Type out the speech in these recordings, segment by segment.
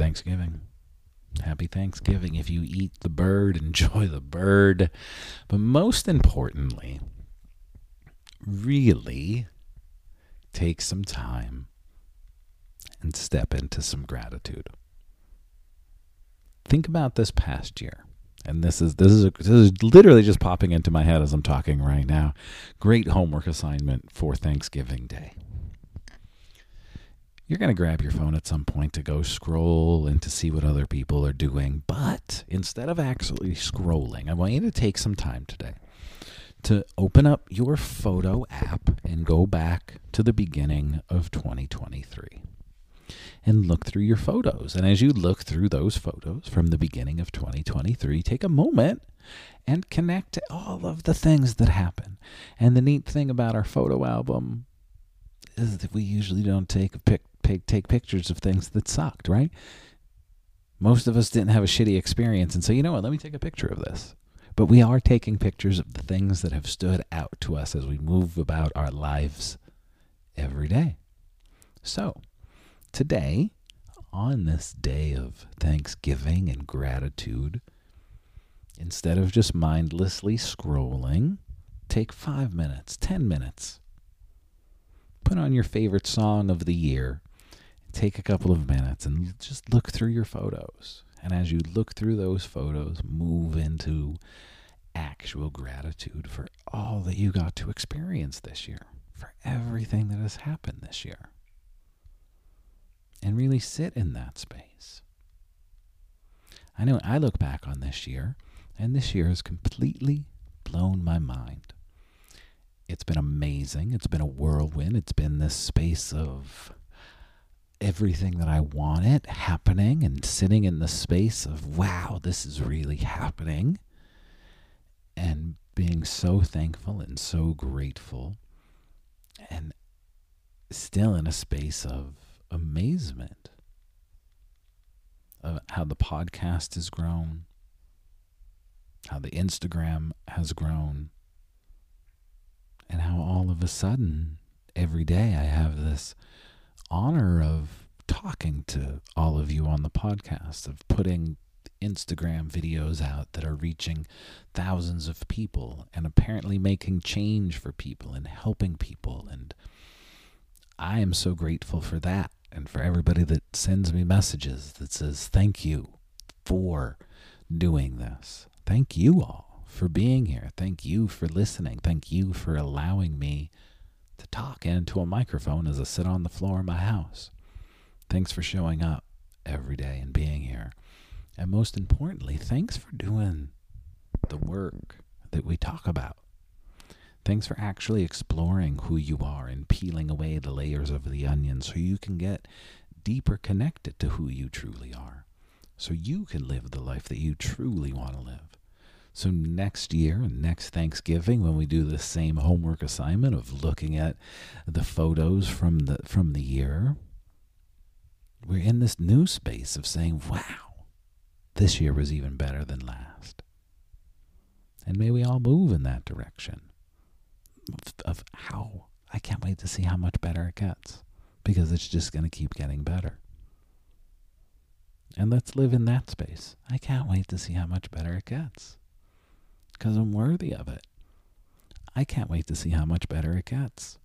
Thanksgiving. Happy Thanksgiving. If you eat the bird, enjoy the bird. But most importantly, really take some time and step into some gratitude. Think about this past year. And this is this is a, this is literally just popping into my head as I'm talking right now. Great homework assignment for Thanksgiving Day you're going to grab your phone at some point to go scroll and to see what other people are doing. But instead of actually scrolling, I want you to take some time today to open up your photo app and go back to the beginning of 2023 and look through your photos. And as you look through those photos from the beginning of 2023, take a moment and connect to all of the things that happen. And the neat thing about our photo album is that we usually don't take a pic take pictures of things that sucked, right? Most of us didn't have a shitty experience and say, you know what, let me take a picture of this. But we are taking pictures of the things that have stood out to us as we move about our lives every day. So, today, on this day of thanksgiving and gratitude, instead of just mindlessly scrolling, take five minutes, ten minutes. Put on your favorite song of the year take a couple of minutes and just look through your photos. And as you look through those photos, move into actual gratitude for all that you got to experience this year, for everything that has happened this year. And really sit in that space. I know I look back on this year, and this year has completely blown my mind. It's been amazing. It's been a whirlwind. It's been this space of everything that I wanted happening and sitting in the space of, wow, this is really happening. And being so thankful and so grateful. And still in a space of amazement of how the podcast has grown, how the Instagram has grown, and how all of a sudden, every day I have this honor of talking to all of you on the podcast, of putting Instagram videos out that are reaching thousands of people and apparently making change for people and helping people. And I am so grateful for that and for everybody that sends me messages that says, Thank you for doing this. Thank you all for being here. Thank you for listening. Thank you for allowing me to talk into a microphone as I sit on the floor of my house. Thanks for showing up every day and being here. And most importantly, thanks for doing the work that we talk about. Thanks for actually exploring who you are and peeling away the layers of the onion so you can get deeper connected to who you truly are. So you can live the life that you truly want to live. So next year, and next Thanksgiving, when we do the same homework assignment of looking at the photos from the from the year, we're in this new space of saying, "Wow, this year was even better than last." And may we all move in that direction of, of how I can't wait to see how much better it gets because it's just going to keep getting better. And let's live in that space. I can't wait to see how much better it gets because I'm worthy of it. I can't wait to see how much better it gets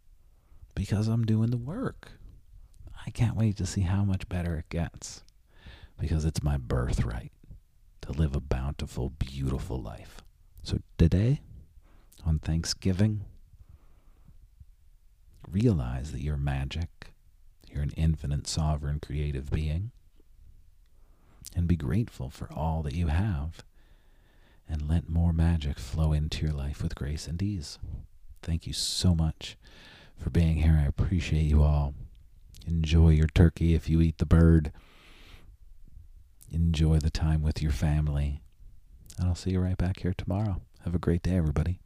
because I'm doing the work. I can't wait to see how much better it gets because it's my birthright to live a bountiful, beautiful life. So today, on Thanksgiving, realize that you're magic, you're an infinite, sovereign, creative being, and be grateful for all that you have more magic flow into your life with grace and ease. Thank you so much for being here. I appreciate you all. Enjoy your turkey if you eat the bird. Enjoy the time with your family. And I'll see you right back here tomorrow. Have a great day, everybody.